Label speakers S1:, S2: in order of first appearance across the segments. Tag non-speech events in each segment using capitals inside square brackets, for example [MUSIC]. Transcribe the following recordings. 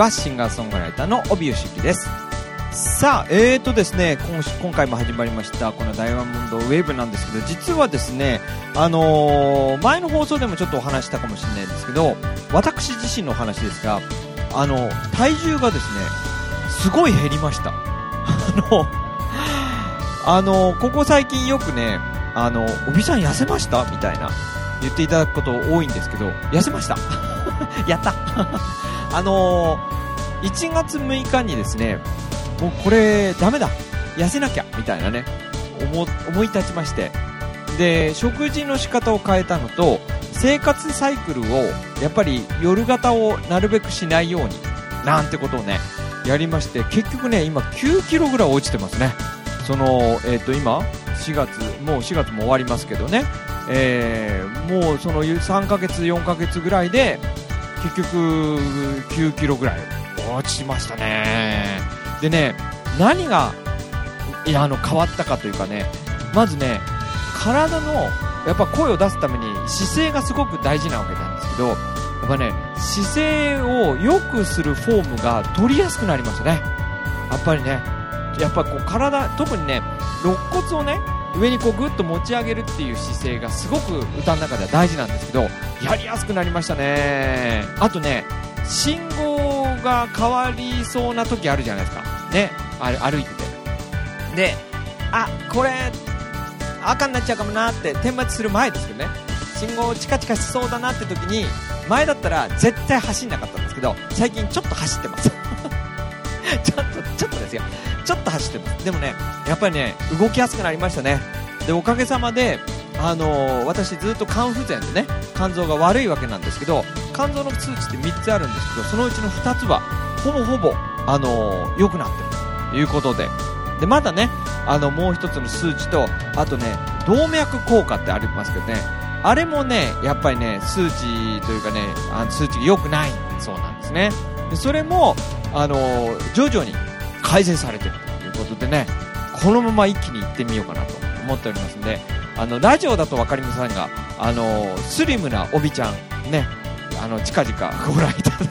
S1: は。シンガーソングライターの帯吉樹です。さあ、えーとですね、今今回も始まりました、このダイヤモンドウェーブなんですけど、実はですね、あのー前の放送でもちょっとお話したかもしれないんですけど、私自身の話ですが、あの、体重がですね、すごい減りました。[LAUGHS] あの、あの、ここ最近よくね、あの、帯さん痩せました？みたいな言っていただくこと多いんですけど、痩せました。[LAUGHS] やった [LAUGHS] あのー、1月6日にですね、もうこれダメだ痩せなきゃみたいなね、思、い立ちまして。で、食事の仕方を変えたのと、生活サイクルを、やっぱり夜型をなるべくしないように、なんてことをね、やりまして、結局ね、今9キロぐらい落ちてますね。その、えっ、と、今、4月、もう4月も終わりますけどね、えーもうその3ヶ月、4ヶ月ぐらいで、結局9キロぐらい落ちましたね。でね、何がいやあの変わったかというかね、まずね、体のやっぱ声を出すために姿勢がすごく大事なわけなんですけど、やっぱね、姿勢を良くするフォームが取りやすくなりましたね。やっぱりね、やっぱこう体、特にね、肋骨をね、上にこうグッと持ち上げるっていう姿勢がすごく歌の中では大事なんですけど、やりやすくなりましたね。あとね、信号が変わりそうな時あるじゃないですか。ね、あれ歩いてて。で、あ、これ、赤になっちゃうかもなって点滅する前ですけどね、信号チカチカしそうだなって時に、前だったら絶対走んなかったんですけど、最近ちょっと走ってます。[LAUGHS] ちょっと、ちょっとですよ。ちょっと走ってます。でもね、やっぱりね、動きやすくなりましたね。で、おかげさまで、あのー私ずっと肝不全でね、肝臓が悪いわけなんですけど、肝臓の数値って3つあるんですけど、そのうちの2つは、ほぼほぼ、あのー良くなってるということで、で、まだね、あの、もう一つの数値と、あとね、動脈硬化ってありますけどね、あれもね、やっぱりね、数値というかね、あの数値が良くないそうなんですね。で、それも、あのー徐々に改善されてるということでね、このまま一気に行ってみようかなと思っておりますんで、あの、ラジオだと分かりませんが、あのスリムなおびちゃん、ね、あの、近々 [LAUGHS] ご覧いただく。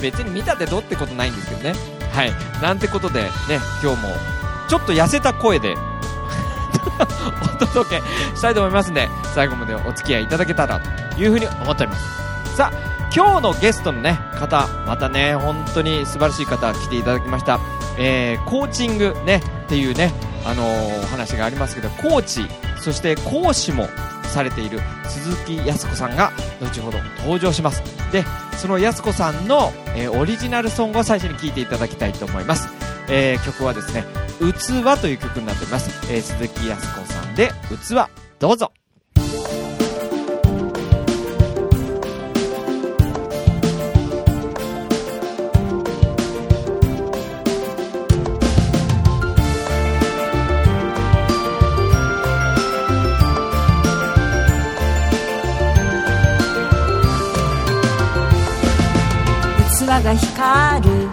S1: 別に見たってどうってことないんですけどね。はい。なんてことでね、今日も、ちょっと痩せた声で、[LAUGHS] お届けしたいと思いますんで、最後までお付き合いいただけたらというふうに思っております。さあ、今日のゲストのね、方、またね、本当に素晴らしい方来ていただきました。えー、コーチングね、っていうね、あのーお話がありますけど、コーチ、そして講師もされている鈴木靖子さんが後ほど登場します。で、その靖子さんの、えーオリジナルソングを最初に聴いていただきたいと思います。えー曲はですね、器という曲になっております。えー鈴木靖子さんで、器、どうぞ。
S2: が光る。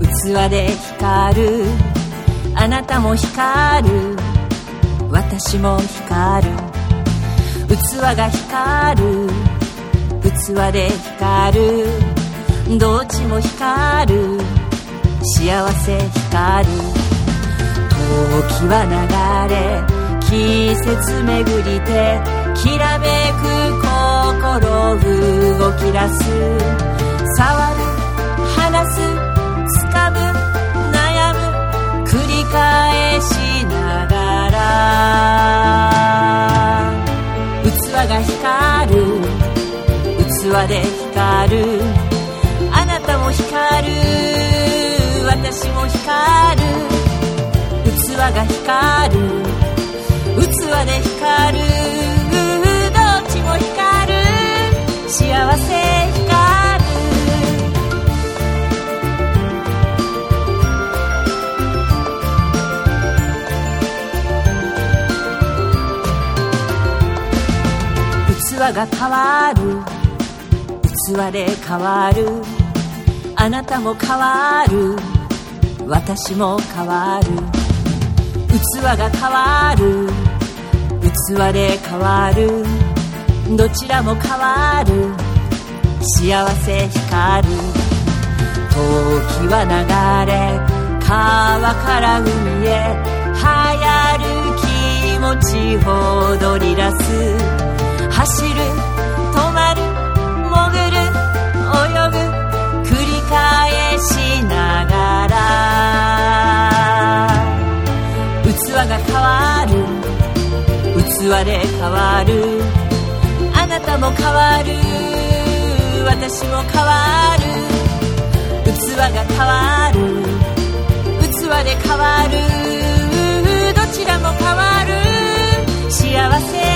S2: 器で光る。あなたも光る。私も光る。器が光る。器で光る。どっちも光る。幸せ光る。時は流れ。季節巡りてきらめく心動き出す。触る離す掴む悩む繰り返しながら器が光る器で光るあなたも光る私も光る器が光る器で光る。どっちも光る。幸せ光る。が変わる。器で変わる。あなたも変わる。私も変わる。器が変わる。器で変わる。どちらも変わる。幸せ光る。時は流れ。川から海へ。流行る気持ちを踊り出す。走る止まる潜る泳ぐ繰り返しながら器が変わる器で変わるあなたも変わる私も変わる器が変わる器で変わるどちらも変わる幸せ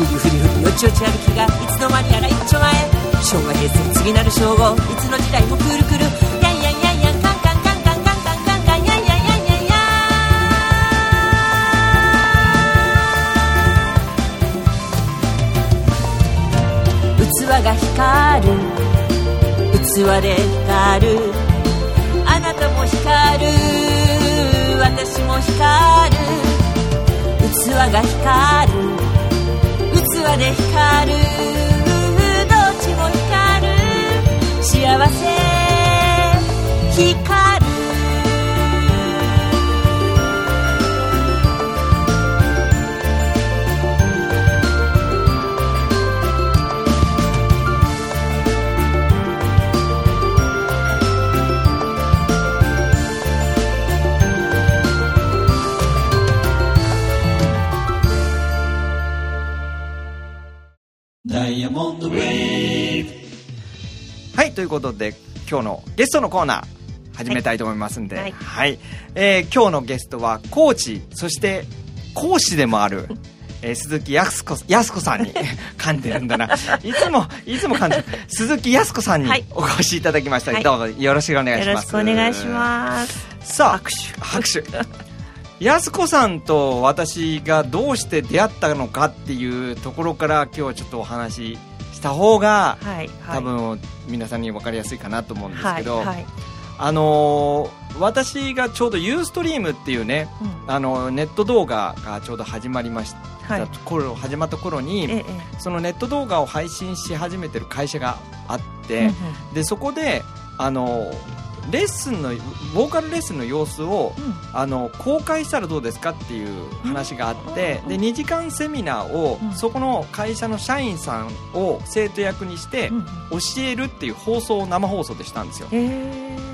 S2: お尻ふりふりよちよち歩きがいつの間にやら一丁前昭和平成次なる称号いつの時代もくるくるやんやんやんやんカンカンカンカンカンカンカンカンやんやんやんやんや器が光る。器で光る。あなたも光る。私も光る。器が光る。器で光る。どっちも光る。幸せ。光る。
S1: ということで、今日のゲストのコーナー、始めたいと思いますんで、は
S2: はい。い。
S1: えー今日のゲストは、コーチ、そして、講師でもある、[LAUGHS] えー鈴木康子康子さんに [LAUGHS] 噛んでるんだな。いつもいつも噛んでる。鈴木康子さんに
S2: はい。
S1: お越しいただきました、
S2: はい。
S1: どうぞよろしくお願い
S2: よろし
S1: します
S2: くお願いします。
S1: さあ
S2: 拍手。
S1: 拍手。安子さんと私がどうして出会ったのかっていうところから今日はちょっとお話しした方が
S2: はいはい。
S1: 多分皆さんに分かりやすいかなと思うんです
S2: はい
S1: けど、
S2: はい
S1: あのー私がちょうどユーストリームっていうね
S2: うん。
S1: あのネット動画がちょうど始まりました、
S2: はい。
S1: 頃始まった頃に
S2: ええ
S1: そのネット動画を配信し始めてる会社があって、
S2: ええ
S1: でそこであのレッスンのボーカルレッスンの様子を
S2: うん。うん
S1: あの公開したらどうですかっていう話があって、
S2: うん
S1: で2時間セミナーを、
S2: うん。
S1: そこの会社の社員さんを生徒役にして
S2: うん
S1: 教えるっていう放送を生放送でしたんですよ。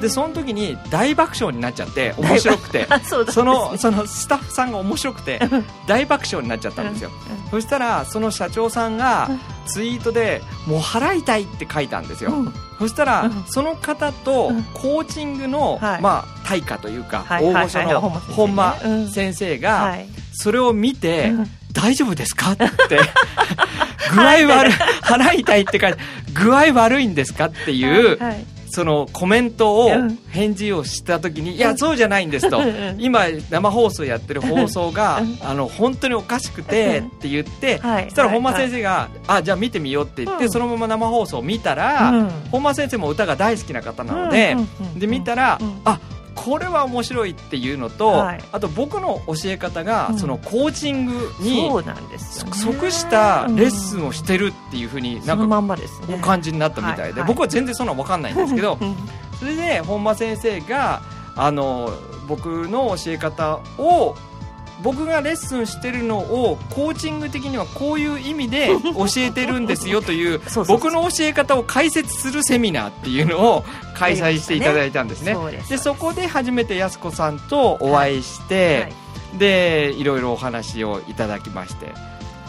S1: でその時に大爆笑になっちゃって面白くて。[LAUGHS]
S2: あそうだ
S1: そのそのスタッフさんが面白くて大爆笑になっちゃったんですよ、そしたらその社長さんが
S2: うん
S1: ツイートで「もう払いたい」って書いたんですよ、
S2: うん。
S1: そしたら、
S2: うん。
S1: その方と
S2: うん。
S1: コーチングの、
S2: はい。
S1: まあ、対価というか、
S2: はい
S1: 大御所の本間
S2: 先生
S1: が、
S2: はい。
S1: それを見て、
S2: うん。
S1: 大丈夫ですかって [LAUGHS] 具合悪い払いたいって書いて具合悪いんですかっていう、そのコメントを
S2: うん。
S1: 返事をした時に、いやそうじゃないんですと、今生放送やってる放送が、
S2: うん。
S1: あの本当におかしくて
S2: うん。
S1: って言って、
S2: はい
S1: そしたら本間
S2: はい
S1: 先生が、あじゃあ見てみようって言って、
S2: うん。
S1: そのまま生放送を見たら、
S2: うん。
S1: 本間先生も歌が大好きな方なので、で見たら、
S2: うん。
S1: あこれは面白いっていうのと、
S2: はい。
S1: あと僕の教え方が、
S2: うん。
S1: そのコーチングに
S2: そうなんですよね。
S1: 即したレッスンをしてるっていうふうになんか
S2: そのまんまですね。
S1: お感じになったみたいで、僕は全然そんなの分かんないんですけど
S2: うん。
S1: それで本間先生があの僕の教え方を僕がレッスンしてるのをコーチング的にはこういう意味で [LAUGHS] 教えてるんですよという僕の教え方を解説するセミナーっていうのを開催していただいたんですね。
S2: で
S1: そこで初めてやす子さんとお会いして、
S2: はい。
S1: でいろいろお話をいただきまして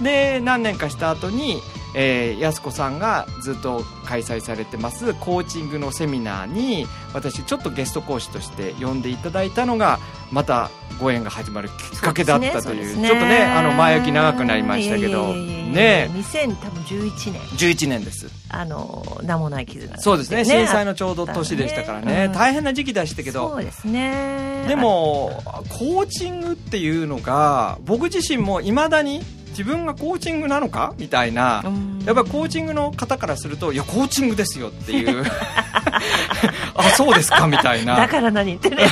S1: で何年かした後に、えー、やす子さんがずっと開催されてますコーチングのセミナーに私ちょっとゲスト講師として呼んでいただいたのがまたご縁が始まるきっかけだったという
S2: そうですね
S1: ちょっとねあの前置き長くなりましたけどね
S2: 2000多分11年
S1: 11年です
S2: あの名もない絆が
S1: そうですね震災のちょうど年でしたからね、
S2: うん
S1: 大変な時期でしたけど
S2: そうですね
S1: でもコーチングっていうのが僕自身もいまだに自分がコーチングなのか？みたいな
S2: うん。
S1: やっぱりコーチングの方からするといやコーチングですよっていう。[LAUGHS] あそうですか？みたいな。
S2: だから何言ってね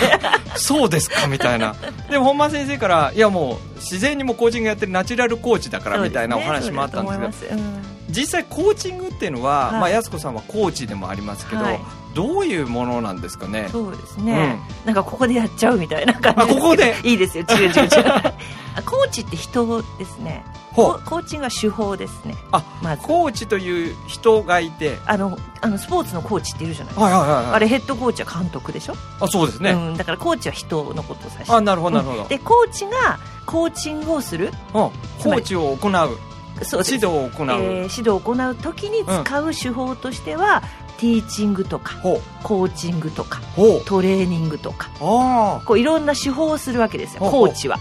S1: そうですか？みたいな。でも本間先生からいやもう自然にもうコーチングやってるナチュラルコーチだからみたいなお話もあったんですけど。
S2: そうん。
S1: 実際コーチングっていうのは、
S2: はい。
S1: まあ、やすこさんはコーチでもありますけど、
S2: はい
S1: どういうものなんですかね？
S2: そうですね、なんかここでやっちゃうみたいな感じ
S1: あここで？[LAUGHS]
S2: いいですよ。違う違う違う。[LAUGHS] あコーチって人ですね。ココーチングは手法ですね。
S1: あ
S2: まず。
S1: コーチという人がいて。
S2: あのあのスポーツのコーチっているじゃないですか、
S1: はいはいはい、はい、
S2: あれヘッドコーチは監督でしょ、
S1: あそうですね、
S2: うん、だからコーチは人のことを指し。て
S1: あなるほどなるほど、
S2: でコーチがコーチングをする。
S1: うん。コーチを行う。
S2: そう
S1: 指導を行う、
S2: えー指導を行う時に使う手法としては、ティーチングとかコーチングとかトレーニングとか
S1: あ
S2: こういろんな手法をするわけですよ
S1: あ
S2: コーチは。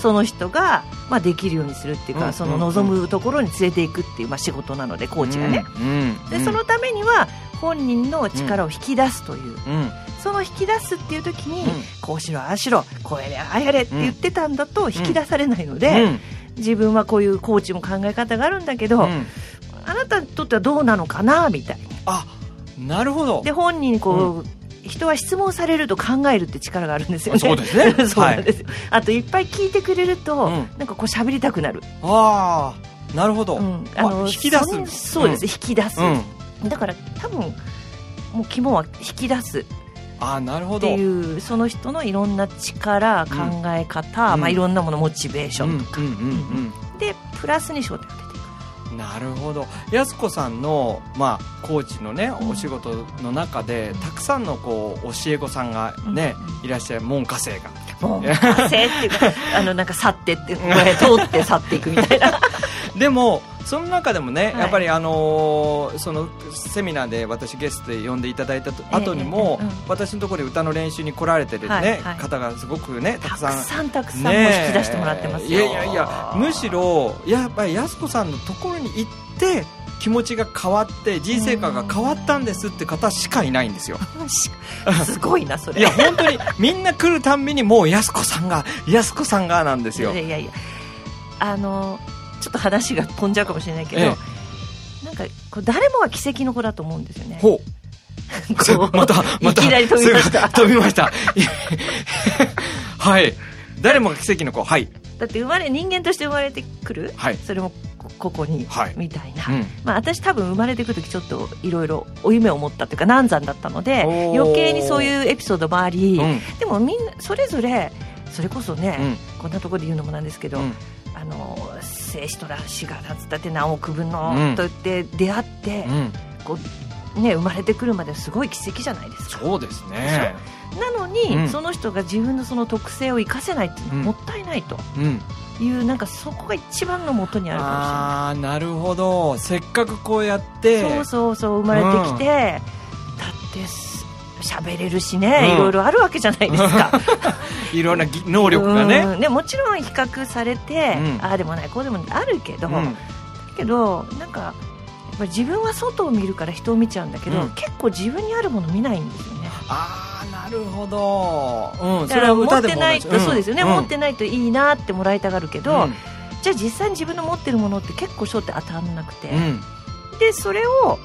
S2: その人が、まあ、できるようにするっていうか、
S1: うん
S2: その望むところに連れていくっていう、まあ、仕事なのでコーチがね、
S1: うんうん。
S2: でそのためには本人の力を引き出すという、
S1: うん。
S2: その引き出すっていう時に、
S1: うん。
S2: こうしろああしろこうやれああやれって言ってたんだと引き出されないので、
S1: うん。
S2: 自分はこういうコーチも考え方があるんだけど、
S1: うん。
S2: あなたにとってはどうなのかなみたい
S1: あなるほど。
S2: なで本人にこう、人は質問されると考えるって力があるんですよね。
S1: そうですね。[LAUGHS]
S2: そうなんですよ、あといっぱい聞いてくれると、
S1: うん。
S2: なんかこう喋りたくなる、
S1: ああなるほど、
S2: うん。
S1: あ引き出す。
S2: そうです、引き出す、
S1: うん。
S2: だから多分もう肝は引き出す。
S1: ああなるほど。
S2: っていうその人のいろんな力考え方、
S1: うん。
S2: まあ、いろんなものモチベーションとか、
S1: うんうんうん
S2: でプラスに焦点を
S1: なるほど。やす子さんの、まあ、コーチのね
S2: うん。
S1: お仕事の中で、たくさんのこう教え子さんがね、いらっしゃる門下生が。
S2: もう達成っていうか [LAUGHS] あのなんか去ってって通って去っていくみたいな [LAUGHS]
S1: でもその中でもね、
S2: はい。
S1: やっぱりあのーそのセミナーで私ゲストで呼んでいただいたと後にも、
S2: ええええうん。
S1: 私のところで歌の練習に来られてるね、
S2: はいはい。
S1: 方がすごくねた
S2: たく
S1: くさん
S2: さんたくさん
S1: ね
S2: 引き出してもらってますよ、
S1: いやいやいやむしろやっぱりやす子さんのところに行って気持ちが変わって人生観が変わったんですって方しかいないんですよ。[LAUGHS]
S2: すごいなそれ。
S1: いや本当にみんな来るたんびにもうやす子さんがやす子さんがなんですよ。
S2: いやいやいや。あのちょっと話が飛んじゃうかもしれないけど、
S1: え
S2: なんかこう誰もが奇跡の子だと思うんですよね。
S1: ほう。[LAUGHS]
S2: こう [LAUGHS]
S1: またまた
S2: いきなり飛びまし
S1: す
S2: た
S1: ぐ飛びました。[LAUGHS] はい。誰もが奇跡の子。はい。
S2: だって生まれ人間として生まれてくる、
S1: はい。
S2: それもこここに、
S1: はい。
S2: みたいな、
S1: うん。
S2: まあ、私多分生まれてくる時ちょっといろいろお夢を持ったというか難産だったので余計にそういうエピソードもあり、
S1: うん。
S2: でもみんなそれぞれそれこそね、
S1: うん。
S2: こんなところで言うのもなんですけど、
S1: うん。
S2: あの精子と卵子が立つたって何億分の、
S1: うん
S2: と言って出会って、
S1: うん。
S2: こうね、生まれてくるまですごい奇跡じゃないですか。
S1: そうですね。
S2: なのに、
S1: うん。
S2: その人が自分のその特性を生かせないっていうのはもったいないと。
S1: うん。
S2: いう、なんかそこが一番の元にあるかもしれない。
S1: ああなるほど。せっかくこうやって
S2: そうそうそう生まれてきて、だってす喋れるしね、
S1: うん。
S2: いろいろあるわけじゃないですか。[LAUGHS]
S1: いろんなぎ能力がね。
S2: うん。でもちろん比較されて、
S1: うん。
S2: ああでもないこうでもないあるけど、
S1: うん。
S2: けどなんかやっぱり自分は外を見るから人を見ちゃうんだけど、
S1: うん。
S2: 結構自分にあるもの見ないんですよね。
S1: ああなるほど。うん
S2: だから持ってないと、そうですよね、
S1: ん。
S2: 持ってないといいなってもらいたがるけど、
S1: うん。
S2: じゃあ実際に自分の持ってるものって結構焦点当たんなくて、
S1: うん。
S2: でそれを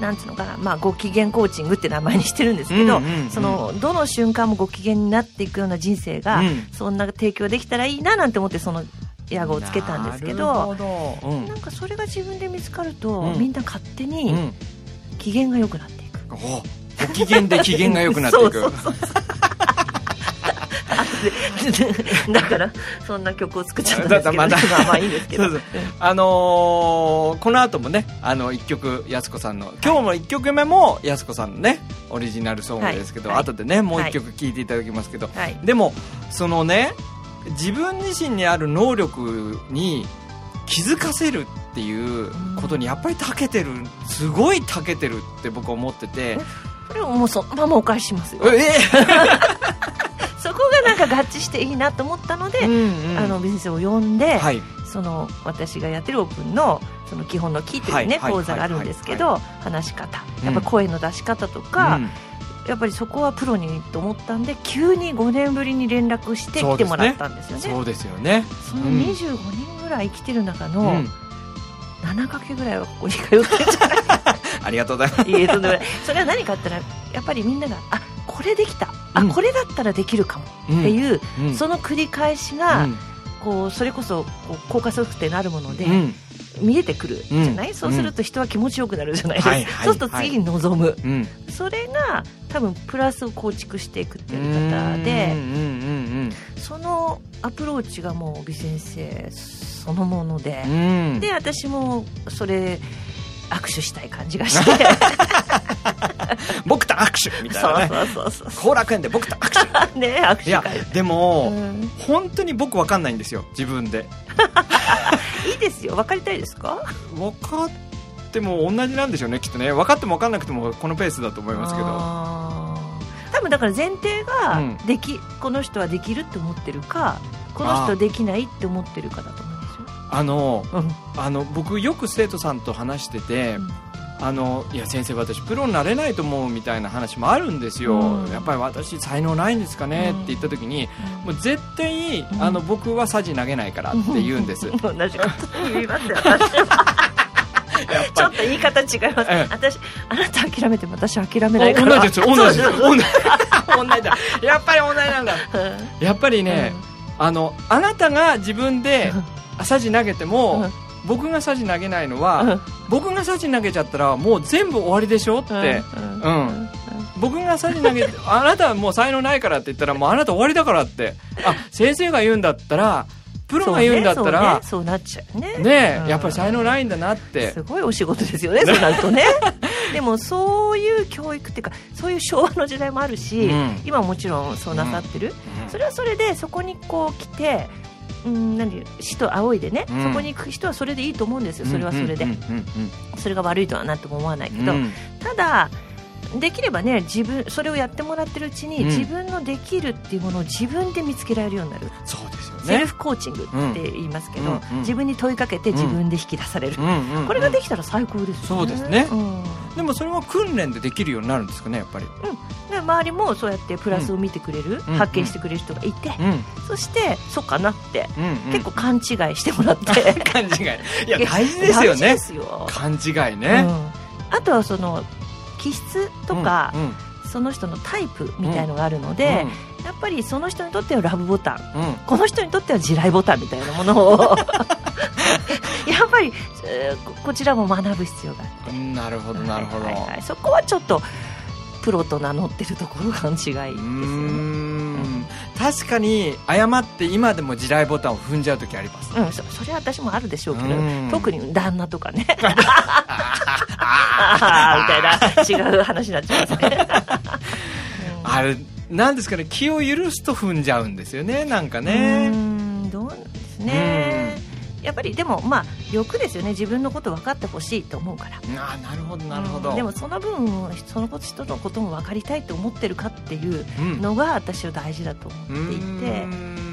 S2: なんつうのかな、まあ、ご機嫌コーチングって名前にしてるんですけど、
S1: うんうんうん。
S2: そのどの瞬間もご機嫌になっていくような人生が、
S1: うん。
S2: そんな提供できたらいいななんて思ってその屋号をつけたんですけど
S1: などうん。
S2: なんかそれが自分で見つかると、
S1: うん。
S2: みんな勝手
S1: う
S2: に
S1: ん。
S2: 機嫌が良くなっていく。
S1: おご機嫌で機嫌が良くなっていく。[LAUGHS]
S2: そうそうで [LAUGHS] だからそんな曲を作っちゃったんですけど、
S1: だだまだ
S2: まあまあいいんですけど。
S1: あのーこの後もねあの1曲やす子さんの今日も1曲目もやす子さんのねオリジナルソングですけど、
S2: はい。
S1: 後でねもう1曲聴いていただきますけど、
S2: はい。
S1: でもそのね自分自身にある能力に気づかせるっていうことにやっぱり長けてるすごい長けてるって僕は思ってて。
S2: これをもうそのままお返ししますよ。
S1: え [LAUGHS]
S2: そこがなんか合致していいなと思ったので、
S1: えうんうん。
S2: あの先生を呼んで、
S1: はい。
S2: その私がやってるオープンのその基本のキーというね、
S1: はいはい
S2: 講座があるんですけど、話し方
S1: うん。
S2: やっぱ声の出し方とか、やっぱりそこはプロにと思ったんで急に5年ぶりに連絡して来てもらったんですよね。
S1: そうです。よね。
S2: その
S1: うん。
S2: 25人ぐらい生きてる中
S1: う
S2: の
S1: ん。
S2: 7かけぐらいはここに通ってるんじゃない？[LAUGHS]
S1: ありがとうございます。
S2: いえとんでもない。それは何かあったらやっぱりみんながあこれできたあ、
S1: うん。
S2: これだったらできるかも。
S1: うん
S2: っていう、
S1: うん。
S2: その繰り返しが、
S1: うん。
S2: こうそれこそこう効果測定のあるもので、
S1: うん。
S2: 見えてくるじゃない、そうすると人は気持ちよくなるじゃない？ですか、
S1: はいはい。
S2: そうすると次に望む、
S1: うん。
S2: それが多分プラスを構築していくっていう方
S1: うん。
S2: で
S1: うん。うん。
S2: そのアプローチがもう帯先生そのもので
S1: うんう、ん。
S2: で私もそれ握手したい感じがして。[LAUGHS]
S1: 僕と握手みたいなね。後楽園で僕と握手。
S2: う [LAUGHS] ね握
S1: いやでも、
S2: うん。
S1: 本当に僕わかんないんですよ自分で。[LAUGHS]
S2: いいですよ。分かりたいですか？
S1: 分かっても同じなんでしょうねきっとね。分かっても分かんなくてもこのペースだと思いますけど。
S2: 多分だから前提が
S1: うん。
S2: でき、この人はできるって思ってるかこの人はできないって思ってるかだと思う
S1: あの
S2: うん。
S1: あの僕よく生徒さんと話してて、
S2: うん。
S1: あのいや先生私プロになれないと思うみたいな話もあるんですよ、
S2: うん。
S1: やっぱり私才能ないんですかね、
S2: うん。
S1: って言った時に
S2: うん。
S1: もう絶対、
S2: うん。
S1: あの僕はさじ投げないからって言うんです、
S2: 同じこと言いますよ私。ちょっと言い方違います、
S1: ええ。
S2: 私あなた諦めても私諦めないから。
S1: 同じです。同じです。同じ。[LAUGHS] だ。やっぱり同じなんだ。
S2: うん。
S1: やっぱりね、あのあなたが自分でさじ投げても、
S2: うん。
S1: 僕がさじ投げないのは、
S2: うん。
S1: 僕がさじ投げちゃったらもう全部終わりでしょって、
S2: うん。
S1: うん。僕がさじ投げて [LAUGHS] あなたはもう才能ないからって言ったらもうあなた終わりだからって。あ先生が言うんだったらプロが言うんだったら
S2: そうねそうね。そうなっちゃうね。
S1: ねえ、
S2: うん。
S1: やっぱり才能ないんだなって。
S2: すごいお仕事ですよねそうなるとね。[LAUGHS] でもそういう教育っていうかそういう昭和の時代もあるし、
S1: うん。
S2: 今もちろんそうなさってる、それはそれでそこにこう来てうん何死と仰いでね、
S1: うん。
S2: そこに行く人はそれでいいと思うんですよ。それはそれで、
S1: うんうん
S2: それが悪いとはなとも思わないけど、ただできればね自分それをやってもらってるうちに、
S1: うん。
S2: 自分のできるっていうものを自分で見つけられるようになる、
S1: そうですよ
S2: セル
S1: ね
S2: フコーチングって言いますけど、
S1: うん。うん。
S2: 自分に問いかけて自分で引き出される、
S1: うんうんうん。
S2: これができたら最高ですよね。
S1: そうですね。
S2: うん。
S1: でもそれは訓練でできるようになるんですかねやっぱり。
S2: で周りもそうやってプラスを見てくれる、
S1: うん。
S2: 発見してくれる人がいて、
S1: うん。
S2: そしてそうかなって、
S1: うんうん。
S2: 結構勘違いしてもらって。[LAUGHS]
S1: 勘違い。いや大事ですよ [LAUGHS]
S2: 大事
S1: ね
S2: ですよ。
S1: 勘違いね、
S2: うん。あとはその気質とか、
S1: うん
S2: その人のタイプみたいのがあるので、やっぱりその人にとってはラブボタン。
S1: うん。うん
S2: この人にとっては地雷ボタンみたいなものを [LAUGHS] やっぱりえーここちらも学ぶ必要があって。
S1: うんなるほどなるほど、
S2: はいはいはいそこはちょっとプロと名乗ってるところが違いですよね。
S1: ん確かに誤って今でも地雷ボタンを踏んじゃう時あります。
S2: うん、そそれは私もあるでしょうけど、
S1: うん。
S2: 特に旦那とかね。あー。[LAUGHS] みたいな違う話になっちゃいますね、う [LAUGHS] ん
S1: あれなんですかね気を許すと踏んじゃうんですよねなんか
S2: う
S1: ね
S2: んどうなんですねやっぱりでもまあ欲ですよね。自分のこと分かってほしいと思うから。
S1: あなるほどなるほど、
S2: うん。でもその分そのこと人のことも分かりたいと思ってるかっていう
S1: うん。
S2: のが私は大事だと思っていて。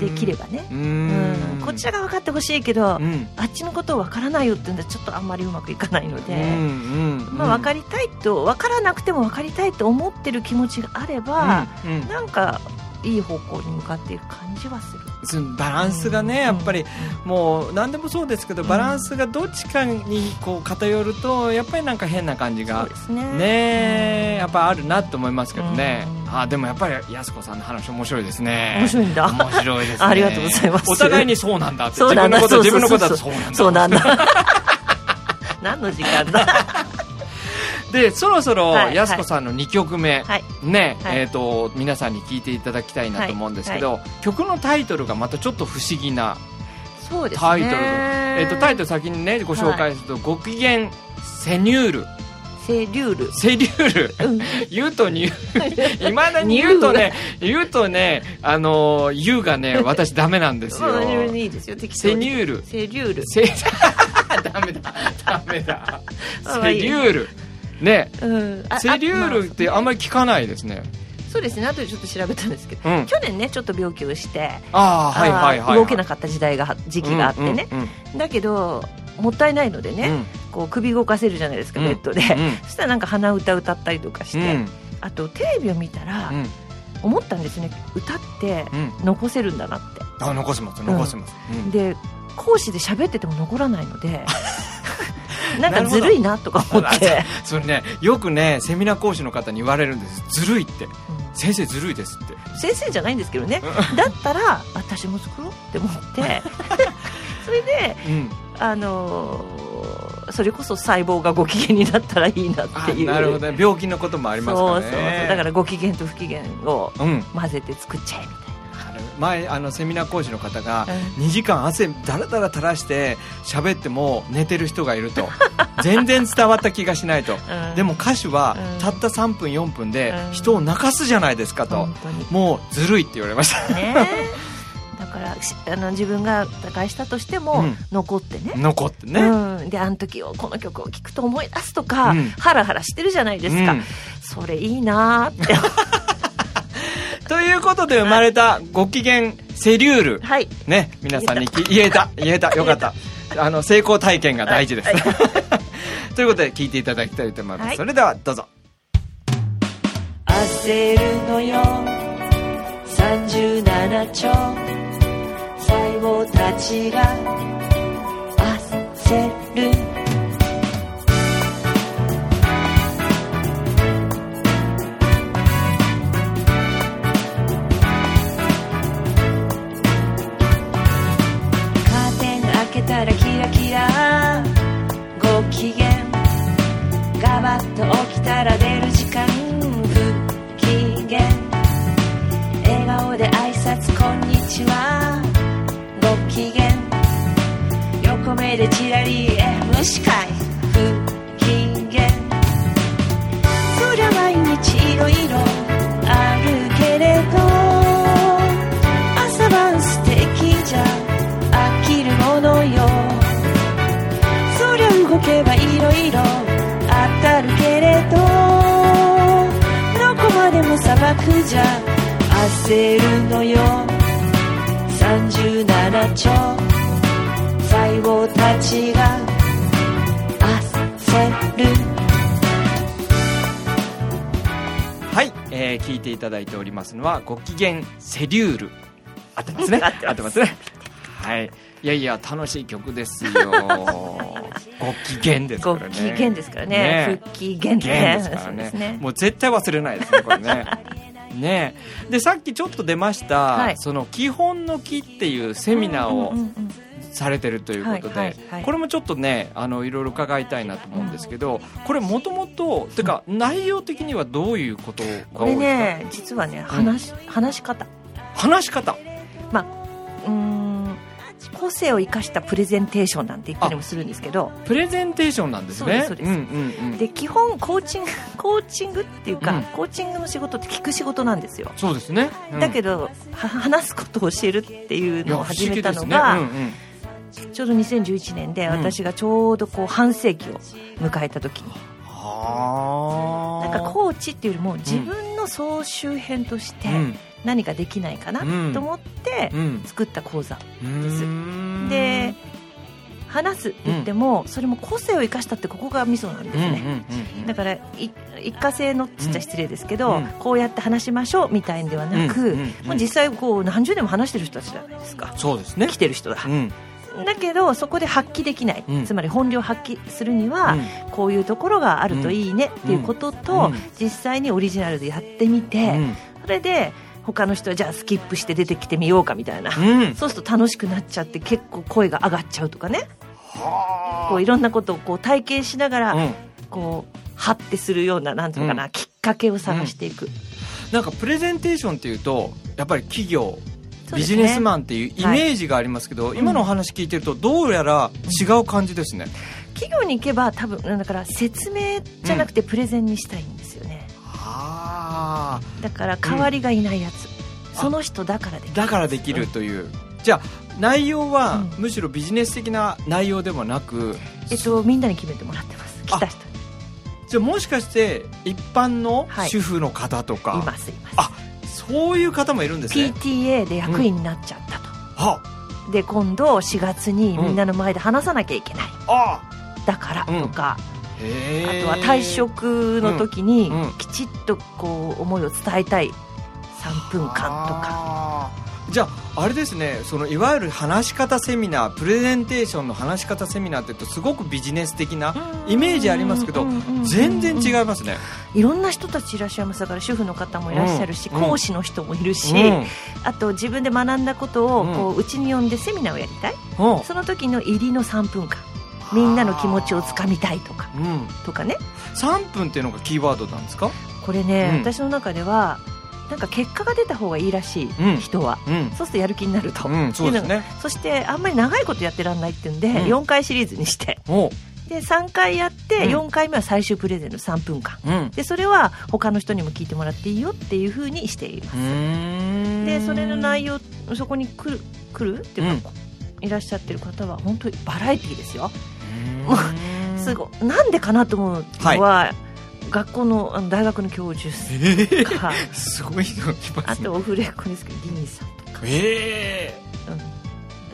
S2: できればね。
S1: う
S2: ん。
S1: ん。
S2: こっちらが分かってほしいけど、
S1: うん。
S2: あっちのことを分からないよって言うんでちょっとあんまりうまくいかないので、
S1: うんうん
S2: まあ、分かりたいと分からなくても分かりたいと思ってる気持ちがあれば、
S1: うんうん。
S2: なんかいい方向に向かっていく感じはする
S1: そのバランスがね、やっぱりもう何でもそうですけど、バランスがどっちかにこう偏るとやっぱりなんか変な感じが
S2: ね。
S1: やっぱあるなと思いますけどね、
S2: うん。
S1: あでもやっぱりやす子さんの話面白いですね。
S2: 面白いんだ。
S1: 面白いですね。
S2: ありがとうございます。
S1: お互いにそうなんだって。自分のこと自分のこと
S2: そう
S1: だとそうなんだ。
S2: そうなんだ。[LAUGHS] 何の時間だ
S1: でそろそろ
S2: はい
S1: やす子さんの2曲目、
S2: はい。
S1: ね、
S2: はい。
S1: えっ、と皆さんに聴いていただきたいなと思うんですけど、曲のタイトルがまたちょっと不思議なタイトルえっ、とタイトル先にねご紹介すると、ご機嫌セニュール。
S2: セリュール。
S1: セリュール。
S2: うん。
S1: 言うとにいまだに言うとね言うとねあのー言うがね私ダメなんですよ。[LAUGHS]
S2: まあいいで
S1: セニュール。
S2: セリュール。
S1: セ [LAUGHS] ダメだダメだ。セリュールね。
S2: うん。あ
S1: セリュールってあんまり聞かないですね。
S2: そうですね。後でちょっと調べたんですけど、
S1: うん。
S2: 去年ねちょっと病気をして
S1: ああはいはいはい、
S2: 動けなかった時代が時期があってね、
S1: うんうん。
S2: だけどもったいないのでね、
S1: うん。
S2: こう首動かせるじゃないですか、
S1: うん。
S2: ベッドで、
S1: うん。[LAUGHS]
S2: そしたらなんか鼻歌歌ったりとかして、
S1: うん。
S2: あとテレビを見たら、
S1: うん。
S2: 思ったんですね。歌って
S1: うん。
S2: 残せるんだなって。
S1: あ残せます残せます、うん。
S2: で講師で喋ってても残らないので [LAUGHS] なんかずるいなとか思って、[LAUGHS]
S1: それねよくねセミナー講師の方に言われるんです。ずるいって。
S2: うん。
S1: 先生ずるいですって。
S2: 先生じゃないんですけどね。だったら私も作ろうって思って。[LAUGHS] それで
S1: うん。
S2: あのーそれこそ細胞がご機嫌になったらいいなっていう。
S1: あなるほどね。病気のこともありますからね。
S2: そうそうだからご機嫌と不機嫌を
S1: うん。
S2: 混ぜて作っちゃえみたい
S1: あの前あのセミナー講師の方が
S2: う
S1: 2時間汗だらだら垂らして喋っても寝てる人がいると。[LAUGHS] 全然伝わった気がしないと。
S2: な、うん。
S1: でも歌手は
S2: うん。
S1: たった3分4分で
S2: うん。
S1: 人を泣かすじゃないですかともうずるいって言われました。
S2: ねだからしあの自分が他界したとしても、
S1: うん。
S2: 残ってね。
S1: 残ってね、
S2: うん、であの時をこの曲を聴くと思い出すとか、
S1: うん。
S2: ハラハラしてるじゃないですか、
S1: うん。
S2: それいいなーって [LAUGHS]
S1: ということで生まれたご機嫌セリュール。
S2: はい。
S1: ね皆さんにき言えた [LAUGHS] 言えた。よかった。あの成功体験が大事です、
S2: はい。[LAUGHS]
S1: ということで聞いていただきたいと思います、
S2: はい。
S1: それではどうぞ。
S2: 焦るのよ。37兆細胞たちが焦る
S1: のはご機嫌セリュール。合ってますね。[LAUGHS]
S2: 合ってます。
S1: ますね。はい。いやいや楽しい曲ですよ。[LAUGHS] ご機嫌ですからね。
S2: ご機嫌ですからね。
S1: ね。
S2: 不機嫌って
S1: 機嫌ですからね。
S2: ですね。
S1: もう絶対忘れないですねこれね。[LAUGHS] ね。でさっきちょっと出ました、
S2: はい。
S1: その基本の木っていうセミナーをされてるということで、
S2: はいはいはい。
S1: これもちょっとねあのいろいろ伺いたいなと思うんですけど、これもともとてか内容的にはどういうことが
S2: これ
S1: 多い
S2: ね実はね話し話し方。
S1: 話し方。
S2: うーん個性を生かしたプレゼンテーションなんて言ったりもするんですけど。
S1: プレゼンテーションなんですね。
S2: そうですそうです。
S1: んうんうん。
S2: で基本コーチングコーチングっていうか、
S1: うん。
S2: コーチングの仕事って聞く仕事なんですよ、
S1: そうですね、うん。
S2: だけどは話すことを教えるっていうのを始めたの
S1: 不
S2: が、
S1: 思議ですね
S2: ちょうど2011年で
S1: うん。
S2: 私がちょうどこう半世紀を迎えた時に、
S1: うんはあ。
S2: なんかコーチっていうよりも自分の総集編として
S1: うん。
S2: 何かできないかな
S1: うん。
S2: と思って
S1: うん。
S2: 作った講座
S1: うーん。
S2: で話すって言っても、それも個性を生かしたってここがミソなんですね、だからい一過性のっつっちゃ失礼ですけど、
S1: うん。
S2: こうやって話しましょうみたいんではなく、もう実際こう何十年も話してる人たちじゃないですか。
S1: そうですね。
S2: 来てる人だ、
S1: うん
S2: だけどそこで発揮できない、
S1: うん。
S2: つまり本領発揮するには、
S1: うん。
S2: こういうところがあるといいねっていうことと、
S1: うん。
S2: 実際にオリジナルでやってみて、
S1: うん。
S2: それで他の人はじゃあスキップして出てきてみようかみたいな、
S1: うん。
S2: そうすると楽しくなっちゃって結構声が上がっちゃうとかね。
S1: は
S2: こういろんなことをこう体験しながら、こうハッてするようななんていうのかな、
S1: うん。
S2: きっかけを探していく、
S1: なんかプレゼンテーションっていうとやっぱり企業ビジネスマンっていうイメージがありますけど、今のお話聞いてるとどうやら違う感じですね、
S2: 企業に行けば多分だから説明じゃなくてプレゼンにしたいんですよね、
S1: あ
S2: だから代わりがいないやつ、その人だからできる
S1: だからできるという、じゃあ内容は
S2: うん。
S1: むしろビジネス的な内容ではなく、
S2: えっとみんなに決めてもらってます。来た人に。
S1: じゃあもしかして一般の
S2: はい。
S1: 主婦の方とか、
S2: いますいます。
S1: あそういう方もいるんですね。
S2: PTA で役員になっちゃったと、
S1: は
S2: で今度4月にみんなの前で話さなきゃいけない、
S1: あ
S2: だからとか、
S1: へえ。
S2: あとは退職の時に
S1: うん。うん。
S2: きちっとこう思いを伝えたい。3分間とか。
S1: かじゃああれですねそのいわゆる話し方セミナープレゼンテーションの話し方セミナーって言うとすごくビジネス的なイメージありますけど全然違いますね、
S2: いろんな人たちいらっしゃいます。だから主婦の方もいらっしゃるし、
S1: うん。
S2: 講師の人もいるし、
S1: うん。
S2: あと自分で学んだことを
S1: うん
S2: こううちに呼んでセミナーをやりたい。
S1: うん。
S2: その時の入りの3分間。みんなの気持ちをつかみたいとか。
S1: うん、
S2: とかね。
S1: 3分っていうのがキーワードなんですか？
S2: これね、
S1: うん。
S2: 私の中ではなんか結果が出た方がいいらしい、
S1: うん。
S2: 人は。
S1: うん、
S2: そうするとやる気になると、
S1: うん、そうですね。
S2: そしてあんまり長いことやってらんないっていうんで、
S1: うん。
S2: 4回シリーズにして。
S1: お。
S2: で3回やって
S1: うん。
S2: 4回目は最終プレゼンの3分間。
S1: うん。
S2: でそれは他の人にも聞いてもらっていいよっていうふうにしています。でそれの内容そこに来る来るっていうか、いらっしゃってる方は本当にバラエティーですよ。[LAUGHS] すごい。なんでかなと思うのは、学校のあの大学の教授
S1: え
S2: とか
S1: ー、すごいの来ま
S2: あ
S1: すね。
S2: とオフレコですけどディニーさんとか、
S1: え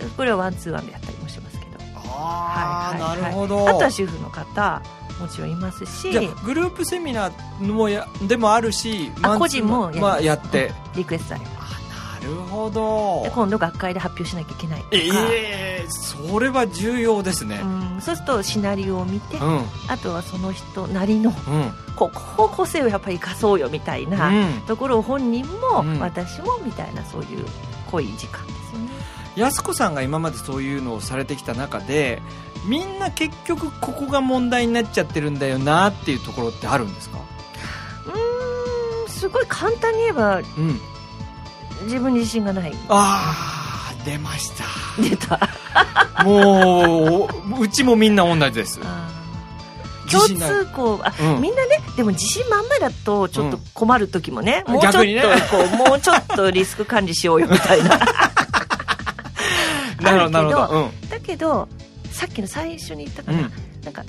S2: うん、これはワンツーワンでやったりもしますけど。
S1: ー、ああ、
S2: はいはいはい。
S1: なるほど。
S2: あとは主婦の方もちろんいますし。
S1: じゃあグループセミナーもやでもあるし
S2: 個人もやります。
S1: まあ、やって。
S2: リクエストあれば
S1: あなるほど。
S2: で今度学会で発表しなきゃいけない
S1: ええそれは重要ですね。
S2: うん、そうするとシナリオを見て、
S1: うん。うん
S2: あとはその人なりの
S1: うん。
S2: ここを個性をやっぱり生かそうよみたいな、ところを本人も、
S1: うん。
S2: 私もみたいなそういう濃い時間ですよね。
S1: 安子さんが今までそういうのをされてきた中でみんな結局ここが問題になっちゃってるんだよなっていうところってあるんですか？
S2: うーんすごい簡単に言えば
S1: うん
S2: 自分に自信がない。
S1: ああ出ました。
S2: 出た。
S1: もううちもみんな同じです。
S2: 共通項あ、
S1: うん。
S2: みんなねでも自信満々だとちょっと困る時もね、もうちょっとこう [LAUGHS] もうちょっとリスク管理しようよみたいな。[LAUGHS]
S1: なるほどなるほ
S2: あるけ
S1: ど。
S2: だけどさっきの最初に言ったかな、
S1: うん。
S2: なんか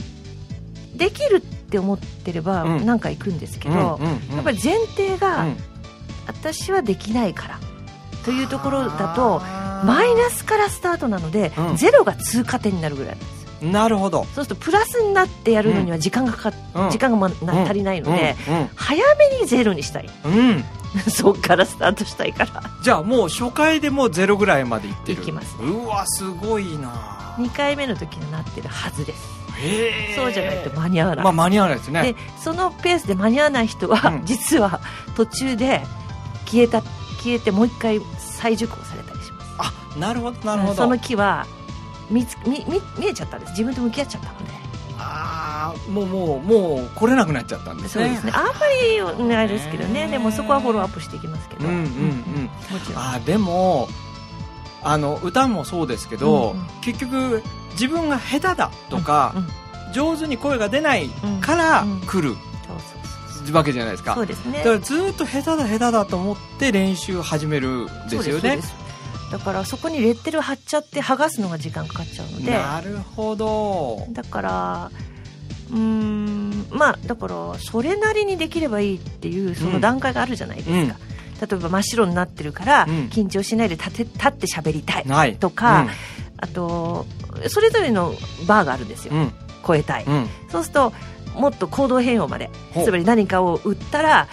S2: できるって思ってれば
S1: うん。
S2: なんか行くんですけ
S1: うん
S2: ど、
S1: うんうん。
S2: やっぱり前提が、
S1: うん
S2: 私はできないからというところだとマイナスからスタートなので、
S1: うん。
S2: ゼロが通過点になるぐらいなんですよ。
S1: なるほど。
S2: そうするとプラスになってやるのには時間がかか、
S1: うん。
S2: 時間がまな足りないので、
S1: うん。
S2: 早めにゼロにしたい。
S1: うん。う [LAUGHS] ん
S2: そっからスタートしたいから。
S1: じゃあもう初回でもうゼロぐらいまでいってる。
S2: いきます。
S1: うわすごいな。
S2: 2回目の時になってるはずです。そうじゃないと間に合わない、
S1: まあ間に合わないですね。
S2: でそのペースで間に合わない人は、
S1: うん。
S2: 実は途中で消えた消えてもう一回再受講されたりします。
S1: あなるほどなるほど。
S2: その木は見つ見見見えちゃったんです。自分と向き合っちゃったので。
S1: ああもうもうもう来れなくなっちゃったんですね。
S2: そうですね。あんまりあれですけどね。でもそこはフォローアップしていきますけど、
S1: うんうんうん。
S2: もちろん。
S1: あーでもあの歌もそうですけど、
S2: うんうん
S1: 結局自分が下手だとか、
S2: うん
S1: 上手に声が出ない
S2: うん
S1: から
S2: うん
S1: 来る
S2: そうそうそう
S1: わけじゃないですか、
S2: そうですね。
S1: だからずーっと下手だ下手だと思って練習始めるんですよね。
S2: だからそこにレッテル貼っちゃって剥がすのが時間かかっちゃうので。
S1: なるほど。
S2: だからうーんまあだからそれなりにできればいいっていうその段階があるじゃないですか、
S1: うん。
S2: 例えば真っ白になってるから、
S1: うん。
S2: 緊張しないで立て立って喋りたいとか、あとそれぞれのバーがあるんですよ、
S1: うん。
S2: 超えたい、
S1: うんうん。
S2: そうするともっと行動変容までつまり何かを売ったら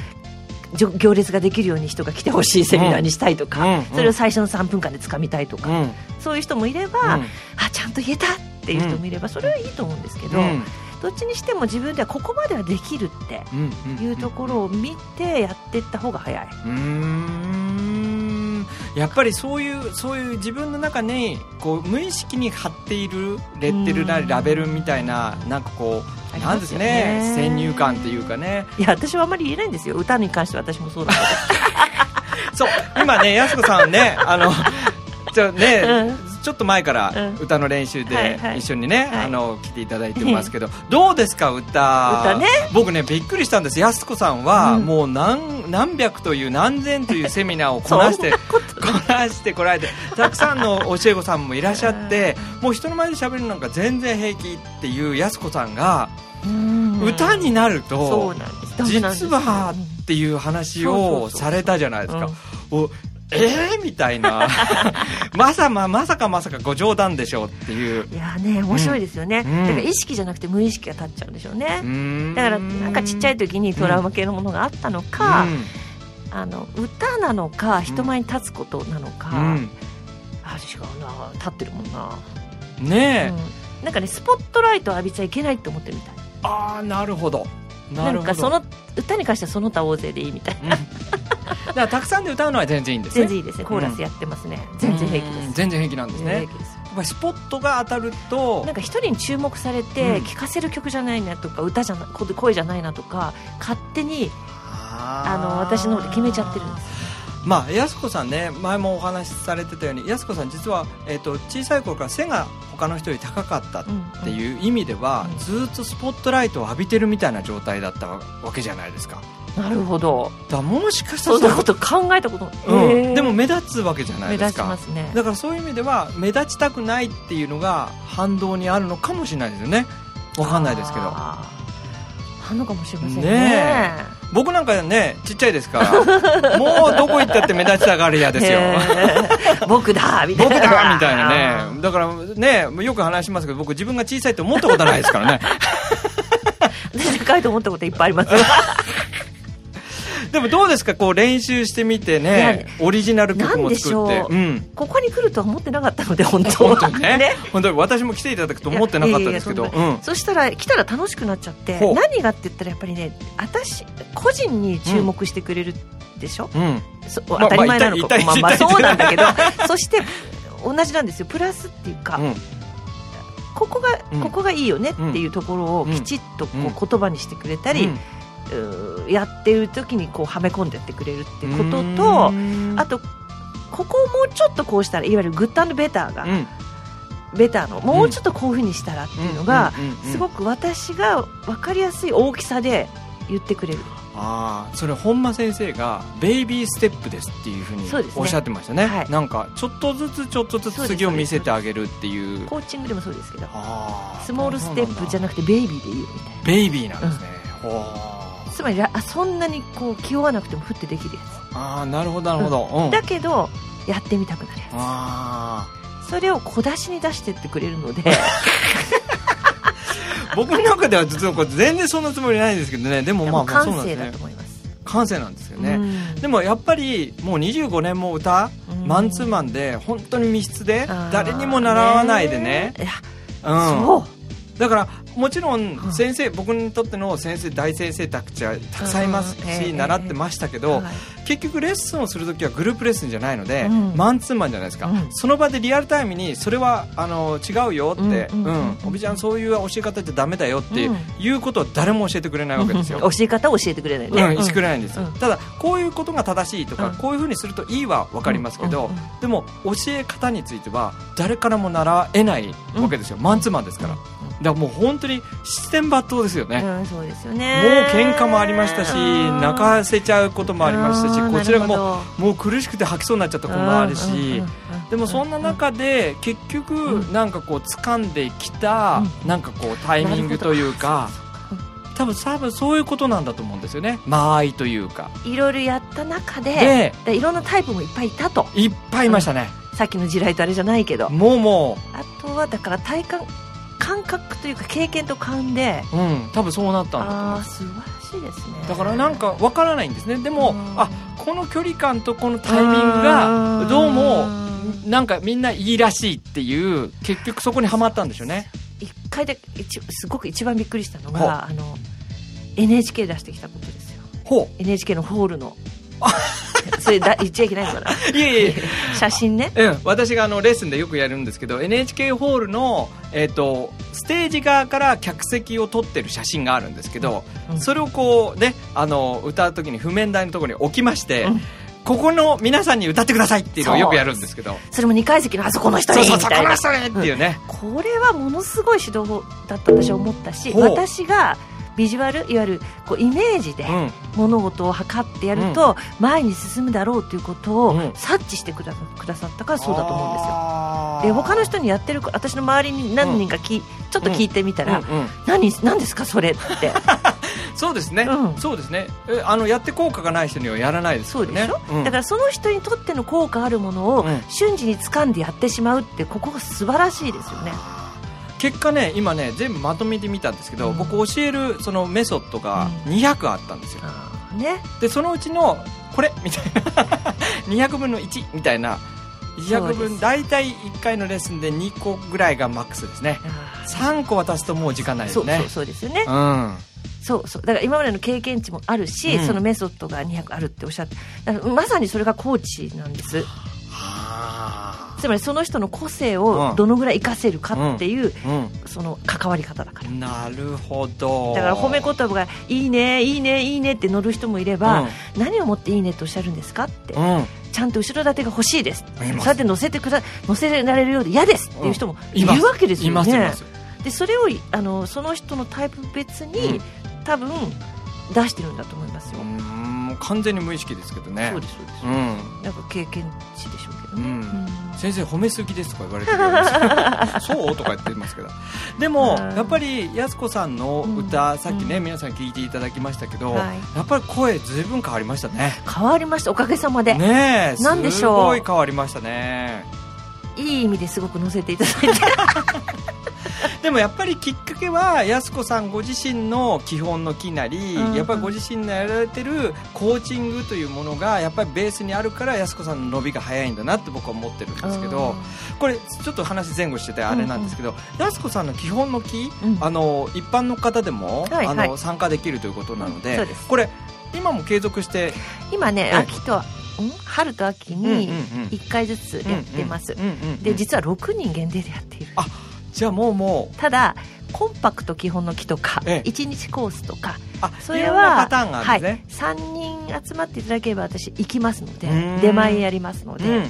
S2: 行列ができるように人が来てほしいセミナーにしたいとか、
S1: うんうん
S2: それを最初の3分間で掴みたいとか、
S1: うん。
S2: そういう人もいれば、
S1: うん。
S2: あちゃんと言えたっていう人もいれば、それはいいと思うんですけど、
S1: うん。
S2: どっちにしても自分ではここまではできるって
S1: うん
S2: いうところを見てやっていった方が早い。
S1: うーん。やっぱりそういうそういう自分の中にこう無意識に貼っているレッテルなり
S2: うん。
S1: ラベルみたいななんかこうなんです
S2: ね。
S1: ね先入観っていうかね。
S2: いや私はあまり言えないんですよ。歌に関しては私もそうだけ [LAUGHS]
S1: そう今ねやす子さんねあのじゃあね、
S2: うん。
S1: ちょっと前から
S2: うん。
S1: 歌の練習
S2: はい
S1: で
S2: はい。
S1: 一緒にね、
S2: はい。
S1: あの来ていただいてますけど、どうですか歌？
S2: 歌ね。
S1: 僕ねびっくりしたんです。やす子さんは、
S2: うん。
S1: もう何何百という何千というセミナーをこなして [LAUGHS]
S2: こ
S1: なしてこられてたくさんの教え子さんもいらっしゃってもう人の前で喋るなんか全然平気っていうやす子さんが、
S2: うん
S1: 歌になる
S2: そ
S1: と実はっていう話をされたじゃないですか。えー、みたいな。[LAUGHS] まさままさかまさかご冗談でしょうっていう。
S2: いやね面白いですよね、
S1: うん。
S2: だから意識じゃなくて無意識が立っちゃうんでしょうね、だからなんかちっちゃい時にトラウマ系のものがあったのか、あの歌なのか人前に立つことなのか、
S1: うん。
S2: あ違うな立ってるもんな、
S1: ねえ、
S2: うん、なんかねスポットライト浴びちゃいけないって思ってるみたい
S1: ああなるほど。な
S2: んかその歌に関してはその他大勢でいいみたいな。
S1: うん。だからたくさんで歌うのは全然いいんですね。
S2: 全然いいですね。コーラスやってますね、全然平気です。
S1: うん。全然平気なんですね。やっぱりスポットが当たると
S2: なんか一人に注目されて
S1: うん。
S2: 聴かせる曲じゃないなとか歌じゃな声じゃないなとか勝手にあの私の方で決めちゃってるんです。
S1: まあ安子さんね前もお話しされてたように安子さん実は、えー、と小さい頃から背が他の人より高かったっていう意味では、
S2: うん
S1: ずっとスポットライトを浴びてるみたいな状態だったわけじゃないですか。
S2: なるほど。
S1: だもしかしたら
S2: そんなこと考えたこと
S1: うん。でも目立つわけじゃない
S2: 目立ち
S1: ですか
S2: ますね。
S1: だからそういう意味では目立ちたくないっていうのが反動にあるのかもしれないですよね。わかんないですけど。
S2: あー。あんのかもしれませんね。
S1: ね僕なんかねちっちゃいですから [LAUGHS] もうどこ行ったって目立ちたがるやですよ。
S2: 僕だみたい
S1: 僕
S2: な
S1: だみたいなね。だからねよく話しますけど僕自分が小さいって思ったことないですからね。[LAUGHS]
S2: 私高いと思ったこといっぱいありますよ [LAUGHS]
S1: でもどうですかこう練習してみてねオリジナル曲も作って。
S2: ょう。
S1: うん。
S2: ここに来るとは思ってなかったので本当
S1: 本ね。
S2: ね。
S1: 本当に私も来ていただくと思ってなかったですけど。
S2: そしたら来たら楽しくなっちゃって何がって言ったらやっぱりね私個人に注目してくれるでしょ、
S1: うん。
S2: 当たり前なのか、
S1: まあ
S2: まあそうなんだけど。[LAUGHS] そして同じなんですよ。プラスっていうか、
S1: うん。
S2: ここが
S1: うん。
S2: ここがいいよねっていうところをきちっとこ
S1: う
S2: 言葉にしてくれたり、
S1: うん。
S2: うーやってる時にこうはめ込んでってくれるっていうことと
S1: うん。
S2: あとここをもうちょっとこうしたらいわゆるグッドベターが、
S1: うん。
S2: ベターのもうちょっとこういうふうにしたらっていうのが、
S1: うん。うん。うん。うん。
S2: すごく私が分かりやすい大きさで言ってくれる。
S1: ああそれ本間先生がベイビーステップですっていうふうにおっしゃってましたね。
S2: はい。
S1: なんかちょっとずつちょっとずつ次を見せてあげるっていう。
S2: コーチングでもそうですけど
S1: あ
S2: スモールステップじゃ
S1: な
S2: なくてベイビーでいいよみたいな。
S1: ベイビーなんですね、ほ
S2: つまりあそんなにこう気負わなくてもふってできるや
S1: うああなるほどなるほど、うん。
S2: つだけどやってみたくなるや
S1: あ
S2: つそれを小出しに出してってくれるので。
S1: あ [LAUGHS] 僕の中では実はこれ全然そんなつもりないんですけどね。でもまあまあそうなんですね。
S2: 感性だと思います。
S1: 感性なんですよね、
S2: うん。
S1: でもやっぱりもう25年も歌、
S2: うん。
S1: マンツーマンで本当に密室で誰にも習わないでね。
S2: いや
S1: うん。
S2: そう。
S1: だからもちろん
S2: ん
S1: 先生、僕にとっての先生大先生たちはたくさんいますし習ってましたけど、
S2: はい
S1: 結局レッスンをするときはグループレッスンじゃないので、
S2: うん。
S1: マンツーマンじゃないですか、
S2: うん。
S1: その場でリアルタイムにそれはあの違うよって、
S2: うん
S1: おびちゃんそういう教え方じゃダメだよって
S2: うん。
S1: いうことを誰も教えてくれないわけですよ。
S2: 教え方を教えてくれないね、
S1: うん、くれないんですただこういうことが正しいとか、
S2: うん。
S1: こういうふうにするといいは分かりますけど、でも教え方については誰からも習えないわけですよ、マンツーマンですから、だからもう本当に七点抜刀ですよね、
S2: うん、そうですよ
S1: もう
S2: ね
S1: 喧嘩もありましたし
S2: うん。
S1: 泣かせちゃうこともありましたし
S2: うん
S1: こちらがももう苦しくて吐きそうになっちゃったこともあるし、
S2: うんうんうんうん。
S1: でもそんな中で結局
S2: うん。
S1: なんかこう掴んできた
S2: う
S1: なんかこうタイミングというか多分多分そういうことなんだと思うんですよね。間合いというか。
S2: いろいろやった中で
S1: で
S2: でいろんなタイプもいっぱいいたと。
S1: いっぱいいましたね。
S2: さっきの地雷とあれじゃないけど。
S1: もうも
S2: あとはだから体感感覚というか経験と勘で
S1: ううん多分そうなったんだと思います
S2: 素晴らしいですね。
S1: だからなんかわからないんですね。でも
S2: うん。
S1: あこの距離感とこのタイミングがどうもなんかみんないいらしいっていう結局そこにはまったんでしょうね。
S2: 一回で一すごく一番びっくりしたのがあの NHK 出してきたことですよ。
S1: ほ
S2: NHK のホールの [LAUGHS] それだ言っちゃいけないのかな？
S1: う [LAUGHS] いえいえ。
S2: 写真ね。
S1: うん、私があのレッスンでよくやるんですけど NHK ホールの、えー、とステージ側から客席を撮ってる写真があるんですけど、
S2: うん。
S1: それをこうねあの歌う時に譜面台のところに置きまして、
S2: うん。
S1: ここの皆さんに歌ってくださいっていうのをよくやるんですけど。
S2: それも2階席のあそこの人
S1: そうそうこの人ねっていうね、
S2: これはものすごい指導法だったと私は思ったし私がビジュアルいわゆるこうイメージで
S1: うん。
S2: 物事を測ってやると前に進むだろうということを
S1: うん。
S2: 察知してくださったからそうだと思うんですよ。で他の人にやってる私の周りに何人かき、ちょっと聞いてみたら、
S1: うん。うん。
S2: 何何ですかそれって。[LAUGHS]
S1: そうですね、
S2: うん。
S1: そうですね。えあのやって効果がない人にはやらないですよね。
S2: そうでしょ、
S1: うん。
S2: だからその人にとっての効果あるものを
S1: うん。
S2: 瞬時に掴んでやってしまうってここが素晴らしいですよね
S1: 結果ね今ね全部まとめてみたんですけど、
S2: うん。
S1: 僕教えるそのメソッドが
S2: うん。
S1: 200あったんですよ、
S2: あね
S1: でそのうちのこれみたいな。[LAUGHS] 200分の1みたいな。200
S2: そうで
S1: 分
S2: す。
S1: 大体1回のレッスンで2個ぐらいがマックスですね。
S2: あ
S1: 3個渡すともう時間ないですね。
S2: ーそうそうそうですよね。
S1: うん。
S2: そうそう。だから今までの経験値もあるし、
S1: うん。
S2: そのメソッドが200あるっておっしゃってまさにそれがコーチなんです。
S1: は
S2: つまりその人の個性
S1: うん。
S2: をどのぐらい活かせるかっていう、
S1: あ
S2: その関わり方だから。
S1: うんなるほど。
S2: だから褒め言葉が「いいねいいねいいね」って乗る人もいれば、何をもって「いいね」とおっしゃるんですかって、ちゃんと後ろ盾が欲しいです。そうやって乗せてくだ乗せられるようで嫌ですっていう人もいるわけです
S1: い
S2: よねでそれをあのその人のタイプ別に、
S1: うん。
S2: 多分出してるんだと思いますよ、
S1: 完全に無意識ですけどね。
S2: そうですそうです、
S1: うん。
S2: なんか経験値でしょう
S1: ん。
S2: うん
S1: 先生褒めすぎですとか言われてる [LAUGHS] そう？とか言ってますけど。[LAUGHS] でも
S2: うん。
S1: やっぱりやす子さんの歌、
S2: うん。
S1: さっきね、
S2: うん
S1: 皆さん聞いていただきましたけど、
S2: はい。
S1: やっぱり声ずいぶん変わりましたね。
S2: 変わりました。おかげさまで、
S1: ねえ
S2: でしょう。
S1: すごい変わりましたね。
S2: いい意味ですごく乗せていただいて [LAUGHS] [LAUGHS]
S1: でもやっぱりきっかけはやす子さんご自身の基本の木なり、
S2: うん。
S1: やっぱりご自身のやられてるコーチングというものがやっぱりベースにあるからやす子さんの伸びが早いんだなって僕は思ってるんですけどこれちょっと話前後しててあれなんですけど、やす子さんの基本の木、
S2: うん。
S1: あの一般の方でも、
S2: はいはい。
S1: あの参加できるということなので,、
S2: です。
S1: これ今も継続して？
S2: 今ね
S1: え
S2: 秋とん？春と秋に
S1: うんうんうん。
S2: 1回ずつやってます、
S1: うんうんうんうん
S2: で実は6人限定でやっている
S1: あじゃあもうもう
S2: ただコンパクト基本の木とか、
S1: ええ。
S2: 1日コースとか
S1: あ
S2: それは
S1: パターンがあるんですね、
S2: はい、3人集まっていただければ私行きますので
S1: うん。
S2: 出前やりますの
S1: うん。
S2: で、うん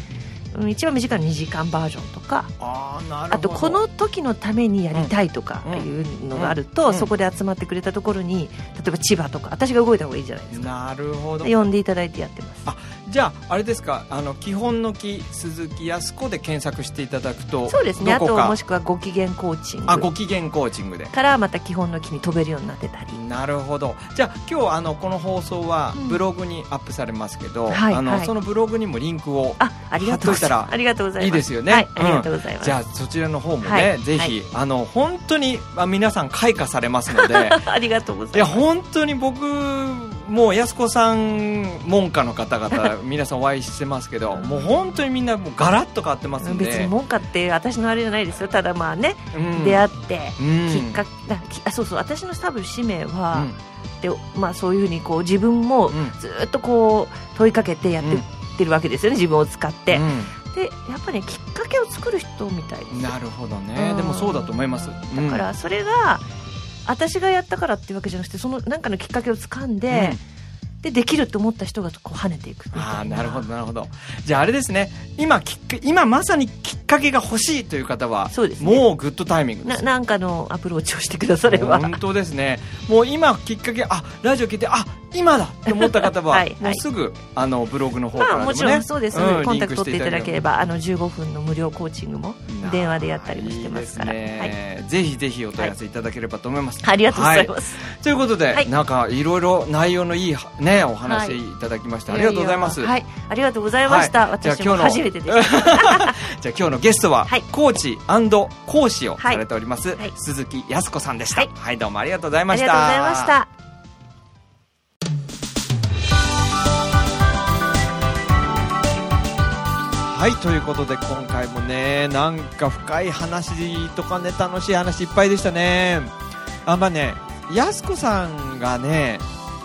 S2: 一番短いの2時間バージョンとか
S1: あーなるほど。
S2: あとこの時のためにやりたいとかいうのがあると、
S1: うん。
S2: そこで集まってくれたところに例えば千葉とか私が動いた方がいいじゃないですか。
S1: なるほど。
S2: で呼んでいただいてやってます。
S1: あじゃああれですかあの基本の木鈴木康子で検索していただくと
S2: そうですね。あ
S1: とか
S2: もしくはご機嫌コーチング。
S1: あご機嫌コーチングで。
S2: からまた基本の木に飛べるようになってたり。
S1: なるほど。じゃあ今日あのこの放送は
S2: うん。
S1: ブログにアップされますけど、あの
S2: はい。はい
S1: そのブログにもリンクを
S2: あありがとうござい
S1: 貼っといたら
S2: ますありがとうございます。
S1: いいですよね。
S2: はい、
S1: うん
S2: ありがとうございます。
S1: じゃあそちらの方もね、
S2: はい
S1: ぜひ、あの本当にあ皆さん開花されますので。[LAUGHS]
S2: ありがとうござ
S1: いや
S2: います
S1: 本当に僕もう安子さん門下の方々 [LAUGHS] 皆さんお会いしてますけどもう本当にみんなもうガラッと変わってますんで。
S2: 別に文化って私のあれじゃないですよ。ただまあね、
S1: うん。
S2: 出会って
S1: うん。
S2: きっかけあそうそう私の多分使命は、
S1: うん。
S2: でまあ、そういうふうにこう自分も
S1: うん。
S2: ずっとこう問いかけてやってってるわけですよね自分を使って、
S1: う
S2: でやっぱり、ね、きっかけを作る人みたいです。
S1: ん、なるほどね。
S2: うん。
S1: でもそうだと思います。
S2: だからそれが私がやったからっていうわけじゃなくてその何かのきっかけを掴んで、でできると思った人がこう跳ねていく
S1: ああなるほどなるほど。じゃああれですね。今きっか今まさにきっかけが欲しいという方は
S2: そうですね。
S1: もうグッドタイミングです。
S2: ななんかのアプローチをしてくだされば。
S1: 本当ですね。もう今きっかけあラジオ聞いてあ今だ。って思った方は
S2: はいはい。
S1: もうすぐあのブログの方か
S2: まあ
S1: らでもね。
S2: もちろんそうです、
S1: ん
S2: コンタクト取っていただけれ
S1: ば
S2: ばあの15分の無料コーチングも電話でやったりもしてますから。
S1: いいですね。ぜひぜひお問い合わせいただければと思います、
S2: ありがとうございます、
S1: はい。ということで、
S2: はい。
S1: なんかいろいろ内容のいいねお話い。ただきまして、ありがとうございます。
S2: はい。ありがとうございました、私も
S1: 今日の
S2: 初めてでした。[LAUGHS]
S1: じゃあ今日のゲストは、
S2: はい。
S1: コーチ講師をされております、
S2: はい。
S1: 鈴木康子さんでした、は
S2: はいい
S1: どうもありがとうございました。
S2: ありがとうございました
S1: はいということで今回もねなんか深い話とかね楽しい話いっぱいでしたね。あまねやす子さんがね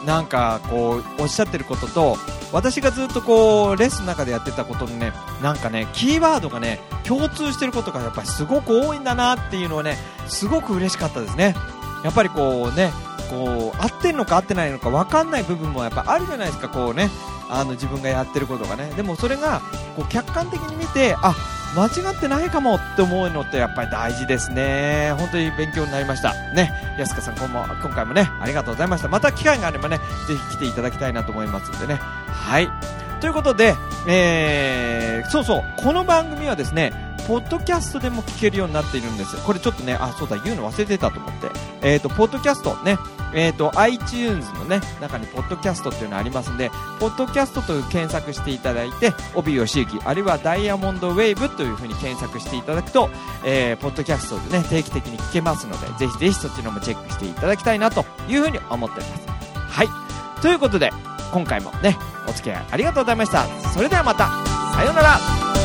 S1: なんかこうおっしゃってることと私がずっとこうレッスンの中でやってたことのねなんかねキーワードがね共通してることがやっぱりすごく多いんだなっていうのはねすごく嬉しかったですね。やっぱりこうねこう合ってるのか合ってないのか分かんない部分もやっぱあるじゃないですかこうね。あの自分がやってることがね。でもそれがこう客観的に見てあ間違ってないかもって思うのってやっぱり大事ですね。本当に勉強になりました。ね。安香さん今も今回もねありがとうございました。また機会があればねぜひ来ていただきたいなと思いますんでね。はい。ということで、えー、そうそう。この番組はですねポッドキャストでも聞けるようになっているんです。これちょっとねあそうだ言うの忘れてたと思って。えっ、とポッドキャストね。えっ、と iTunes のね中にポッドキャストっていうのありますんでポッドキャストという検索していただいて帯吉行あるいはダイヤモンドウェーブというふうに検索していただくと、えー、ポッドキャストでね定期的に聞けますのでぜひぜひそちらもチェックしていただきたいなというふうに思っております。はい。ということで今回もねお付き合いありがとうございました。それではまた。さようなら。